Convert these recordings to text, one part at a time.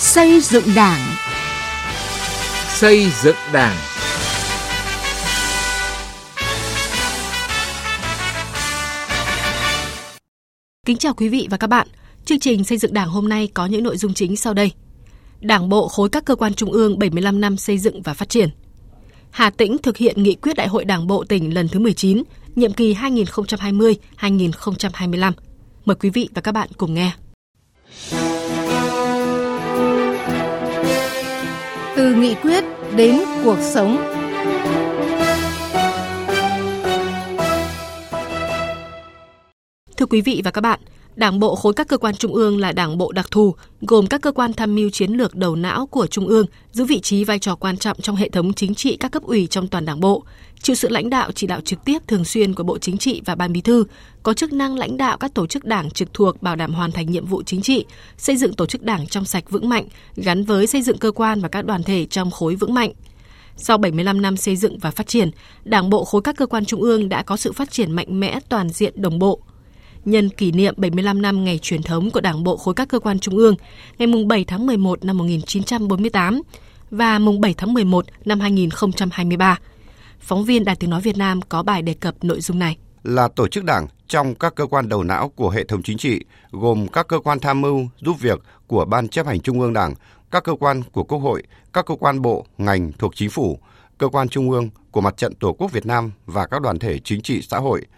Xây dựng Đảng. Xây dựng Đảng. Kính chào quý vị và các bạn. Chương trình xây dựng Đảng hôm nay có những nội dung chính sau đây. Đảng bộ khối các cơ quan trung ương 75 năm xây dựng và phát triển. Hà Tĩnh thực hiện nghị quyết Đại hội Đảng bộ tỉnh lần thứ 19, nhiệm kỳ 2020-2025. Mời quý vị và các bạn cùng nghe. Từ nghị quyết đến cuộc sống. Thưa quý vị và các bạn, Đảng bộ khối các cơ quan trung ương là đảng bộ đặc thù, gồm các cơ quan tham mưu chiến lược đầu não của trung ương, giữ vị trí vai trò quan trọng trong hệ thống chính trị các cấp ủy trong toàn đảng bộ, chịu sự lãnh đạo chỉ đạo trực tiếp thường xuyên của Bộ Chính trị và Ban Bí thư, có chức năng lãnh đạo các tổ chức đảng trực thuộc bảo đảm hoàn thành nhiệm vụ chính trị, xây dựng tổ chức đảng trong sạch vững mạnh, gắn với xây dựng cơ quan và các đoàn thể trong khối vững mạnh. Sau 75 năm xây dựng và phát triển, Đảng bộ khối các cơ quan trung ương đã có sự phát triển mạnh mẽ toàn diện đồng bộ, nhân kỷ niệm 75 năm ngày truyền thống của Đảng bộ khối các cơ quan trung ương, ngày mùng 7 tháng 11 năm 1948 và mùng 7 tháng 11 năm 2023. Phóng viên Đài Tiếng Nói Việt Nam có bài đề cập nội dung này. Là tổ chức đảng trong các cơ quan đầu não của hệ thống chính trị, gồm các cơ quan tham mưu, giúp việc của Ban chấp hành Trung ương Đảng, các cơ quan của Quốc hội, các cơ quan bộ, ngành thuộc chính phủ, cơ quan trung ương của Mặt trận Tổ quốc Việt Nam và các đoàn thể chính trị xã hội –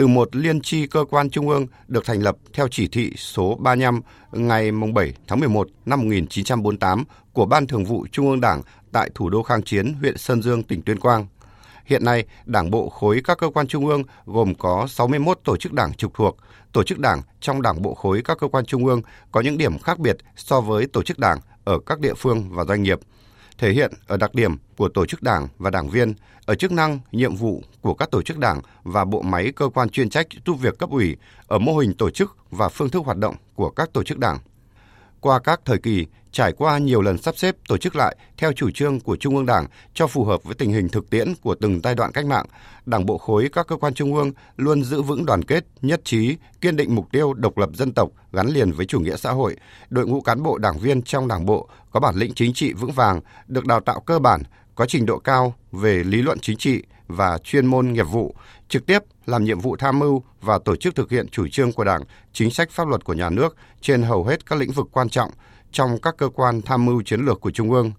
từ một liên tri cơ quan trung ương được thành lập theo chỉ thị số 35 ngày 7 tháng 11 năm 1948 của Ban Thường vụ Trung ương Đảng tại thủ đô Khang Chiến, huyện Sơn Dương, tỉnh Tuyên Quang. Hiện nay, Đảng bộ khối các cơ quan trung ương gồm có 61 tổ chức đảng trực thuộc. Tổ chức đảng trong Đảng bộ khối các cơ quan trung ương có những điểm khác biệt so với tổ chức đảng ở các địa phương và doanh nghiệp thể hiện ở đặc điểm của tổ chức đảng và đảng viên, ở chức năng, nhiệm vụ của các tổ chức đảng và bộ máy cơ quan chuyên trách giúp việc cấp ủy, ở mô hình tổ chức và phương thức hoạt động của các tổ chức đảng. Qua các thời kỳ, trải qua nhiều lần sắp xếp tổ chức lại theo chủ trương của Trung ương Đảng cho phù hợp với tình hình thực tiễn của từng giai đoạn cách mạng, Đảng bộ khối các cơ quan trung ương luôn giữ vững đoàn kết, nhất trí, kiên định mục tiêu độc lập dân tộc gắn liền với chủ nghĩa xã hội. Đội ngũ cán bộ đảng viên trong Đảng bộ có bản lĩnh chính trị vững vàng, được đào tạo cơ bản, có trình độ cao về lý luận chính trị và chuyên môn nghiệp vụ, trực tiếp làm nhiệm vụ tham mưu và tổ chức thực hiện chủ trương của Đảng, chính sách pháp luật của nhà nước trên hầu hết các lĩnh vực quan trọng trong các cơ quan tham mưu chiến lược của Trung ương.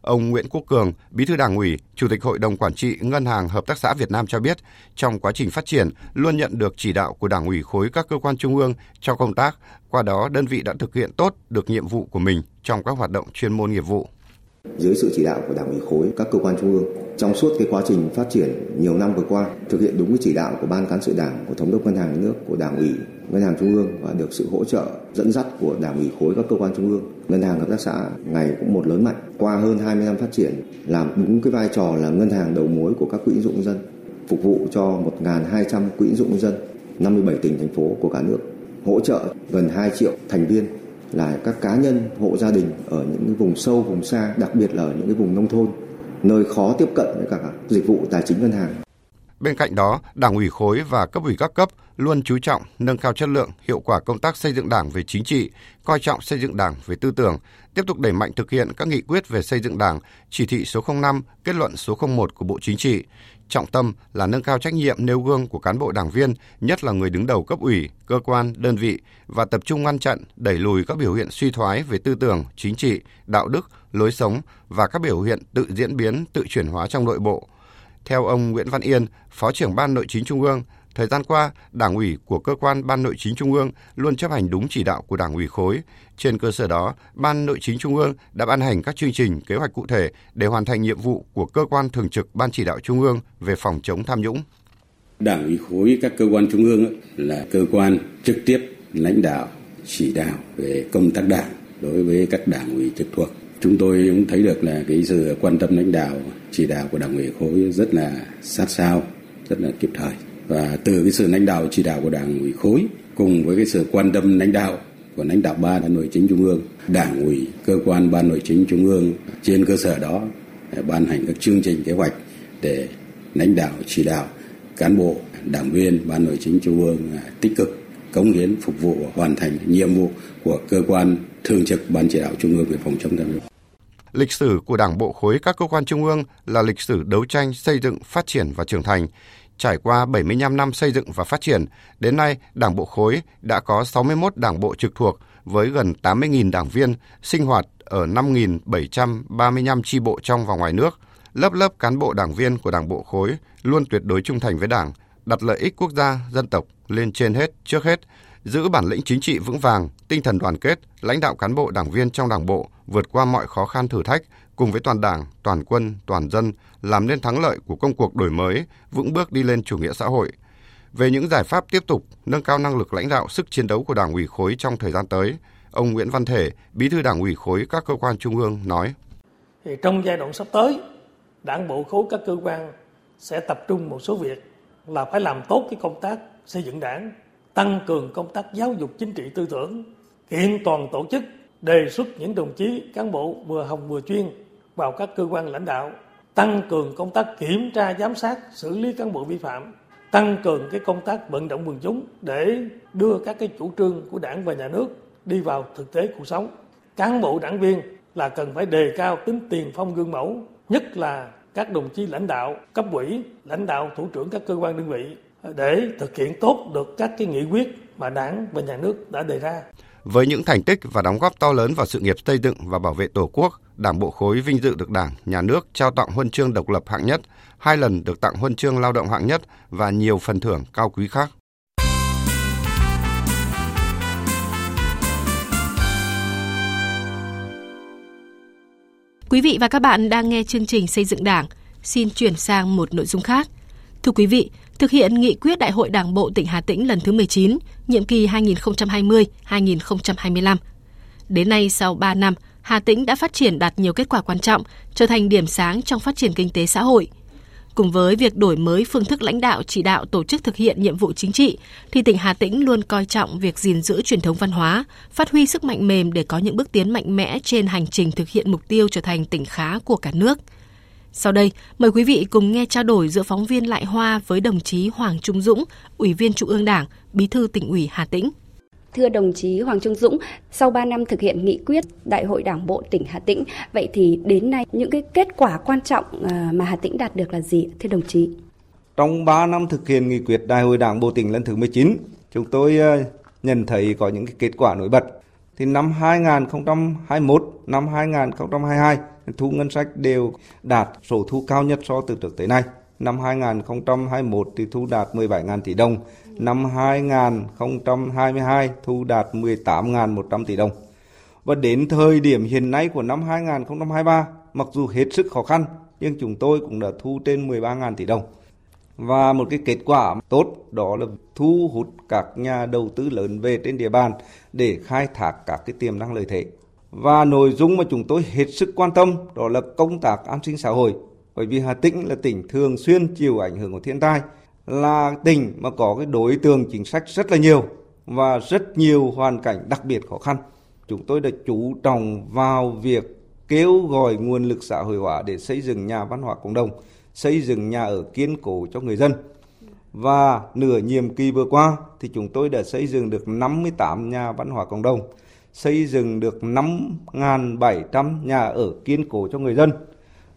Ông Nguyễn Quốc Cường, Bí thư Đảng ủy, Chủ tịch Hội đồng Quản trị Ngân hàng Hợp tác xã Việt Nam cho biết, trong quá trình phát triển luôn nhận được chỉ đạo của Đảng ủy khối các cơ quan trung ương trong công tác, qua đó đơn vị đã thực hiện tốt được nhiệm vụ của mình trong các hoạt động chuyên môn nghiệp vụ. Dưới sự chỉ đạo của Đảng ủy khối các cơ quan trung ương, trong suốt cái quá trình phát triển nhiều năm vừa qua, thực hiện đúng cái chỉ đạo của Ban cán sự Đảng, của Thống đốc Ngân hàng Nhà nước, của Đảng ủy Ngân hàng Trung ương và được sự hỗ trợ dẫn dắt của Đảng ủy khối các cơ quan trung ương. Ngân hàng Hợp tác xã ngày cũng một lớn mạnh. Qua hơn 20 năm phát triển, làm đúng cái vai trò là ngân hàng đầu mối của các quỹ dụng dân, phục vụ cho 1.200 quỹ dụng dân, 57 tỉnh thành phố của cả nước, hỗ trợ gần 2 triệu thành viên là các cá nhân, hộ gia đình ở những vùng sâu, vùng xa, đặc biệt là ở những cái vùng nông thôn, nơi khó tiếp cận với cả dịch vụ tài chính ngân hàng. Bên cạnh đó, Đảng ủy khối và cấp ủy các cấp luôn chú trọng nâng cao chất lượng, hiệu quả công tác xây dựng Đảng về chính trị, coi trọng xây dựng Đảng về tư tưởng, tiếp tục đẩy mạnh thực hiện các nghị quyết về xây dựng Đảng, chỉ thị số 05, kết luận số 01 của Bộ Chính trị. Trọng tâm là nâng cao trách nhiệm nêu gương của cán bộ đảng viên, nhất là người đứng đầu cấp ủy, cơ quan, đơn vị và tập trung ngăn chặn, đẩy lùi các biểu hiện suy thoái về tư tưởng, chính trị, đạo đức, lối sống và các biểu hiện tự diễn biến, tự chuyển hóa trong nội bộ. Theo ông Nguyễn Văn Yên, Phó trưởng Ban Nội chính Trung ương, Thời gian qua, Đảng ủy của cơ quan Ban Nội chính Trung ương luôn chấp hành đúng chỉ đạo của Đảng ủy khối. Trên cơ sở đó, Ban Nội chính Trung ương đã ban hành các chương trình, kế hoạch cụ thể để hoàn thành nhiệm vụ của cơ quan thường trực Ban chỉ đạo Trung ương về phòng chống tham nhũng. Đảng ủy khối các cơ quan trung ương là cơ quan trực tiếp lãnh đạo, chỉ đạo về công tác đảng đối với các đảng ủy trực thuộc. Chúng tôi cũng thấy được là cái sự quan tâm lãnh đạo, chỉ đạo của đảng ủy khối rất là sát sao, rất là kịp thời và từ cái sự lãnh đạo chỉ đạo của đảng ủy khối cùng với cái sự quan tâm lãnh đạo của lãnh đạo ban nội chính trung ương đảng ủy cơ quan ban nội chính trung ương trên cơ sở đó à, ban hành các chương trình kế hoạch để lãnh đạo chỉ đạo cán bộ đảng viên ban nội chính trung ương à, tích cực cống hiến phục vụ hoàn thành nhiệm vụ của cơ quan thường trực ban chỉ đạo trung ương về phòng chống tham nhũng. Lịch sử của Đảng bộ khối các cơ quan trung ương là lịch sử đấu tranh xây dựng, phát triển và trưởng thành. Trải qua 75 năm xây dựng và phát triển, đến nay Đảng bộ khối đã có 61 đảng bộ trực thuộc với gần 80.000 đảng viên sinh hoạt ở 5.735 chi bộ trong và ngoài nước. Lớp lớp cán bộ đảng viên của Đảng bộ khối luôn tuyệt đối trung thành với Đảng, đặt lợi ích quốc gia, dân tộc lên trên hết, trước hết, giữ bản lĩnh chính trị vững vàng, tinh thần đoàn kết, lãnh đạo cán bộ đảng viên trong đảng bộ vượt qua mọi khó khăn thử thách cùng với toàn đảng, toàn quân, toàn dân làm nên thắng lợi của công cuộc đổi mới, vững bước đi lên chủ nghĩa xã hội. Về những giải pháp tiếp tục nâng cao năng lực lãnh đạo sức chiến đấu của Đảng ủy khối trong thời gian tới, ông Nguyễn Văn Thể, Bí thư Đảng ủy khối các cơ quan trung ương nói: thì trong giai đoạn sắp tới, Đảng bộ khối các cơ quan sẽ tập trung một số việc là phải làm tốt cái công tác xây dựng đảng, tăng cường công tác giáo dục chính trị tư tưởng, kiện toàn tổ chức, đề xuất những đồng chí cán bộ vừa hồng vừa chuyên vào các cơ quan lãnh đạo, tăng cường công tác kiểm tra giám sát, xử lý cán bộ vi phạm, tăng cường cái công tác vận động quần chúng để đưa các cái chủ trương của đảng và nhà nước đi vào thực tế cuộc sống. Cán bộ đảng viên là cần phải đề cao tính tiền phong gương mẫu, nhất là các đồng chí lãnh đạo cấp ủy, lãnh đạo thủ trưởng các cơ quan đơn vị để thực hiện tốt được các cái nghị quyết mà Đảng và nhà nước đã đề ra. Với những thành tích và đóng góp to lớn vào sự nghiệp xây dựng và bảo vệ Tổ quốc, Đảng bộ khối vinh dự được Đảng, Nhà nước trao tặng huân chương độc lập hạng nhất, hai lần được tặng huân chương lao động hạng nhất và nhiều phần thưởng cao quý khác. Quý vị và các bạn đang nghe chương trình Xây dựng Đảng. Xin chuyển sang một nội dung khác. Thưa quý vị, thực hiện nghị quyết Đại hội Đảng bộ tỉnh Hà Tĩnh lần thứ 19, nhiệm kỳ 2020-2025. Đến nay, sau 3 năm, Hà Tĩnh đã phát triển đạt nhiều kết quả quan trọng, trở thành điểm sáng trong phát triển kinh tế xã hội. Cùng với việc đổi mới phương thức lãnh đạo chỉ đạo tổ chức thực hiện nhiệm vụ chính trị, thì tỉnh Hà Tĩnh luôn coi trọng việc gìn giữ truyền thống văn hóa, phát huy sức mạnh mềm để có những bước tiến mạnh mẽ trên hành trình thực hiện mục tiêu trở thành tỉnh khá của cả nước. Sau đây, mời quý vị cùng nghe trao đổi giữa phóng viên Lại Hoa với đồng chí Hoàng Trung Dũng, Ủy viên Trung ương Đảng, Bí thư tỉnh ủy Hà Tĩnh. Thưa đồng chí Hoàng Trung Dũng, sau 3 năm thực hiện nghị quyết Đại hội Đảng bộ tỉnh Hà Tĩnh, vậy thì đến nay những cái kết quả quan trọng à, mà Hà Tĩnh đạt được là gì thưa đồng chí? Trong 3 năm thực hiện nghị quyết Đại hội Đảng bộ tỉnh lần thứ 19, chúng tôi à, nhận thấy có những cái kết quả nổi bật. Thì năm 2021, năm 2022, thu ngân sách đều đạt số thu cao nhất so từ trước tới nay. Năm 2021 thì thu đạt 17.000 tỷ đồng, năm 2022 thu đạt 18.100 tỷ đồng. Và đến thời điểm hiện nay của năm 2023, mặc dù hết sức khó khăn, nhưng chúng tôi cũng đã thu trên 13.000 tỷ đồng. Và một cái kết quả tốt đó là thu hút các nhà đầu tư lớn về trên địa bàn để khai thác các cái tiềm năng lợi thế. Và nội dung mà chúng tôi hết sức quan tâm đó là công tác an sinh xã hội. Bởi vì Hà Tĩnh là tỉnh thường xuyên chịu ảnh hưởng của thiên tai, là tỉnh mà có cái đối tượng chính sách rất là nhiều và rất nhiều hoàn cảnh đặc biệt khó khăn. Chúng tôi đã chú trọng vào việc kêu gọi nguồn lực xã hội hóa để xây dựng nhà văn hóa cộng đồng, xây dựng nhà ở kiên cố cho người dân. Và nửa nhiệm kỳ vừa qua thì chúng tôi đã xây dựng được 58 nhà văn hóa cộng đồng, xây dựng được 5.700 nhà ở kiên cố cho người dân.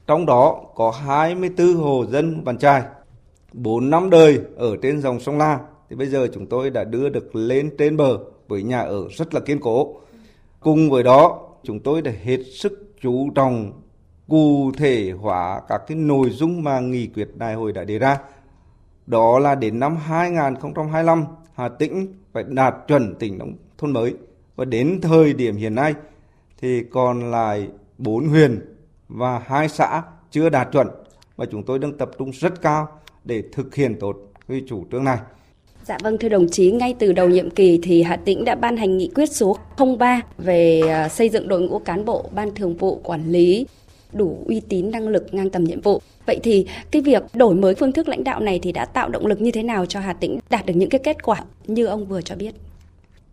Trong đó có 24 hồ dân bàn trai 4 năm đời ở trên dòng sông La thì bây giờ chúng tôi đã đưa được lên trên bờ với nhà ở rất là kiên cố. Cùng với đó, chúng tôi đã hết sức chú trọng cụ thể hóa các cái nội dung mà nghị quyết đại hội đã đề ra. Đó là đến năm 2025, Hà Tĩnh phải đạt chuẩn tỉnh nông thôn mới. Và đến thời điểm hiện nay thì còn lại 4 huyện và hai xã chưa đạt chuẩn và chúng tôi đang tập trung rất cao để thực hiện tốt cái chủ trương này. Dạ vâng thưa đồng chí, ngay từ đầu nhiệm kỳ thì Hà Tĩnh đã ban hành nghị quyết số 03 về à, xây dựng đội ngũ cán bộ ban thường vụ quản lý đủ uy tín năng lực ngang tầm nhiệm vụ. Vậy thì cái việc đổi mới phương thức lãnh đạo này thì đã tạo động lực như thế nào cho Hà Tĩnh đạt được những cái kết quả như ông vừa cho biết?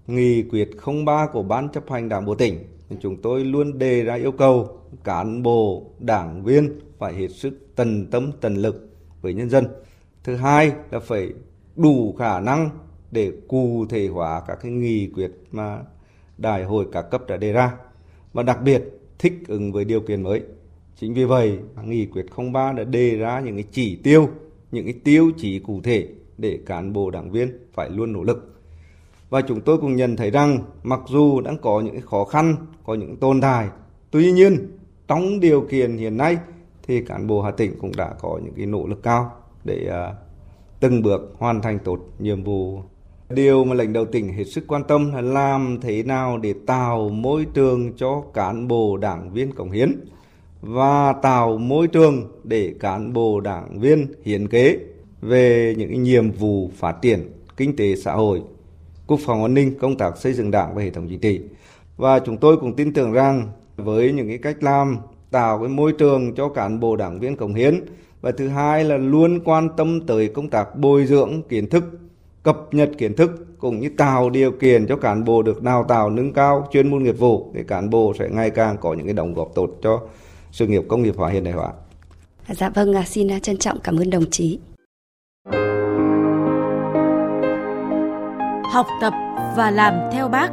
Nghị quyết 03 của Ban chấp hành Đảng Bộ tỉnh chúng tôi luôn đề ra yêu cầu cán bộ, đảng viên phải hết sức tận tâm tận lực với nhân dân. Thứ hai là phải đủ khả năng để cụ thể hóa các cái nghị quyết mà đại hội các cấp đã đề ra và đặc biệt thích ứng với điều kiện mới. Chính vì vậy, nghị quyết 03 đã đề ra những cái chỉ tiêu, những cái tiêu chí cụ thể để cán bộ đảng viên phải luôn nỗ lực. Và chúng tôi cũng nhận thấy rằng mặc dù đang có những khó khăn, có những tồn tại, tuy nhiên trong điều kiện hiện nay thì cán bộ Hà Tĩnh cũng đã có những cái nỗ lực cao để uh, từng bước hoàn thành tốt nhiệm vụ. Điều mà lãnh đạo tỉnh hết sức quan tâm là làm thế nào để tạo môi trường cho cán bộ đảng viên cống hiến và tạo môi trường để cán bộ đảng viên hiến kế về những nhiệm vụ phát triển kinh tế xã hội, quốc phòng an ninh, công tác xây dựng đảng và hệ thống chính trị. Và chúng tôi cũng tin tưởng rằng với những cái cách làm tạo cái môi trường cho cán bộ đảng viên cống hiến và thứ hai là luôn quan tâm tới công tác bồi dưỡng kiến thức cập nhật kiến thức cũng như tạo điều kiện cho cán bộ được đào tạo nâng cao chuyên môn nghiệp vụ để cán bộ sẽ ngày càng có những cái đóng góp tốt cho sự nghiệp công nghiệp hóa hiện đại hóa. Dạ vâng, à, xin à, trân trọng cảm ơn đồng chí. Học tập và làm theo bác.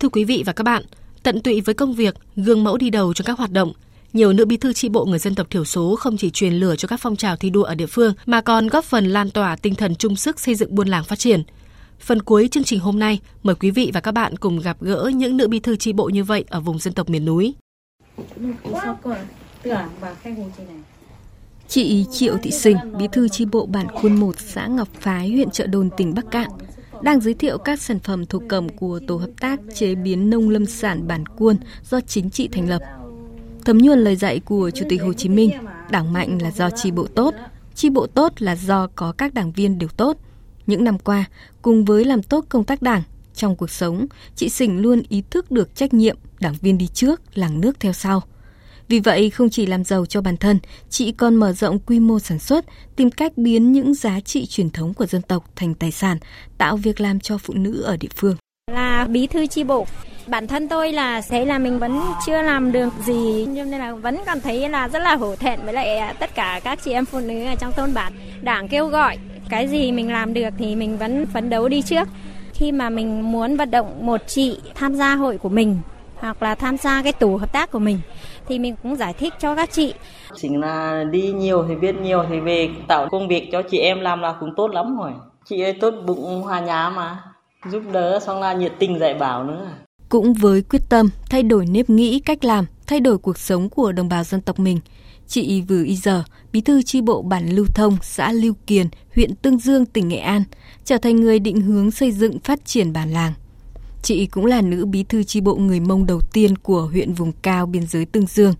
Thưa quý vị và các bạn, tận tụy với công việc, gương mẫu đi đầu trong các hoạt động, nhiều nữ bí thư tri bộ người dân tộc thiểu số không chỉ truyền lửa cho các phong trào thi đua ở địa phương mà còn góp phần lan tỏa tinh thần chung sức xây dựng buôn làng phát triển. Phần cuối chương trình hôm nay, mời quý vị và các bạn cùng gặp gỡ những nữ bí thư tri bộ như vậy ở vùng dân tộc miền núi. Chị Triệu Thị Sinh, bí thư tri bộ bản Khuôn 1 xã Ngọc Phái, huyện Trợ Đồn, tỉnh Bắc Cạn, đang giới thiệu các sản phẩm thổ cẩm của Tổ hợp tác chế biến nông lâm sản bản Cuôn do chính trị thành lập. Thấm nhuần lời dạy của Chủ tịch Hồ Chí Minh, đảng mạnh là do tri bộ tốt, tri bộ tốt là do có các đảng viên đều tốt. Những năm qua, cùng với làm tốt công tác đảng, trong cuộc sống, chị Sình luôn ý thức được trách nhiệm đảng viên đi trước, làng nước theo sau. Vì vậy, không chỉ làm giàu cho bản thân, chị còn mở rộng quy mô sản xuất, tìm cách biến những giá trị truyền thống của dân tộc thành tài sản, tạo việc làm cho phụ nữ ở địa phương. Là bí thư chi bộ, bản thân tôi là thấy là mình vẫn chưa làm được gì nhưng nên là vẫn còn thấy là rất là hổ thẹn với lại tất cả các chị em phụ nữ ở trong thôn bản đảng kêu gọi cái gì mình làm được thì mình vẫn phấn đấu đi trước khi mà mình muốn vận động một chị tham gia hội của mình hoặc là tham gia cái tổ hợp tác của mình thì mình cũng giải thích cho các chị. Chính là đi nhiều thì biết nhiều thì về tạo công việc cho chị em làm là cũng tốt lắm rồi. Chị ấy tốt bụng hòa nhã mà, giúp đỡ xong là nhiệt tình dạy bảo nữa. Cũng với quyết tâm thay đổi nếp nghĩ, cách làm, thay đổi cuộc sống của đồng bào dân tộc mình, chị Vừ Y Giờ, bí thư tri bộ bản Lưu Thông, xã Lưu Kiền, huyện Tương Dương, tỉnh Nghệ An, trở thành người định hướng xây dựng phát triển bản làng. Chị cũng là nữ bí thư tri bộ người Mông đầu tiên của huyện vùng cao biên giới Tương Dương.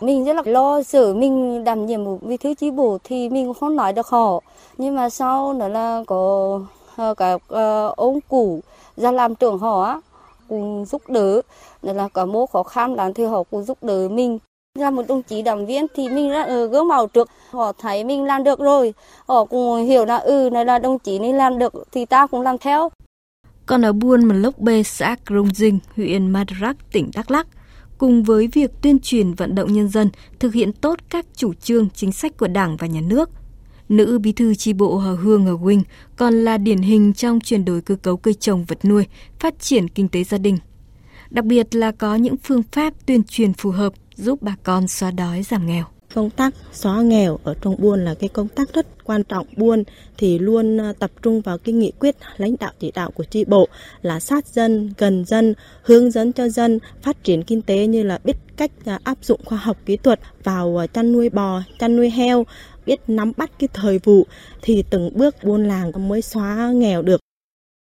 Mình rất là lo sợ mình đảm nhiệm một bí thư tri bộ thì mình cũng không nói được họ. Nhưng mà sau đó là có ờ, cả ờ, ông cụ ra làm trưởng họ á, cùng giúp đỡ. Nên là cả mô khó khăn lắm thì họ cũng giúp đỡ mình. Là một đồng chí đảng viên thì mình đã ở ờ, gương mẫu trước. Họ thấy mình làm được rồi. Họ cũng hiểu là ừ này là đồng chí này làm được thì ta cũng làm theo. Còn ở buôn Mlốc Bê, xã Krông Dinh, huyện Madrak, tỉnh Đắk Lắk, cùng với việc tuyên truyền vận động nhân dân thực hiện tốt các chủ trương chính sách của Đảng và Nhà nước, nữ bí thư tri bộ Hờ Hương ở Huynh còn là điển hình trong chuyển đổi cơ cấu cây trồng vật nuôi, phát triển kinh tế gia đình. Đặc biệt là có những phương pháp tuyên truyền phù hợp giúp bà con xóa đói giảm nghèo. Công tác xóa nghèo ở trong buôn là cái công tác rất quan trọng. Buôn thì luôn à, tập trung vào cái nghị quyết lãnh đạo chỉ đạo của tri bộ là sát dân gần dân hướng dẫn cho dân phát triển kinh tế như là biết cách à, áp dụng khoa học kỹ thuật vào à, chăn nuôi bò chăn nuôi heo biết nắm bắt cái thời vụ thì từng bước buôn làng mới xóa nghèo được.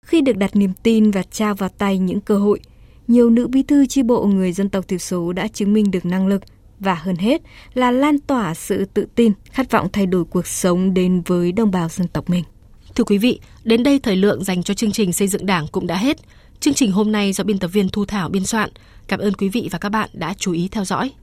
Khi được đặt niềm tin và trao vào tay những cơ hội nhiều nữ bí thư chi bộ người dân tộc thiểu số đã chứng minh được năng lực và hơn hết là lan tỏa sự tự tin, khát vọng thay đổi cuộc sống đến với đồng bào dân tộc mình. Thưa quý vị, đến đây thời lượng dành cho chương trình xây dựng Đảng cũng đã hết. Chương trình hôm nay do biên tập viên Thu Thảo biên soạn. Cảm ơn quý vị và các bạn đã chú ý theo dõi.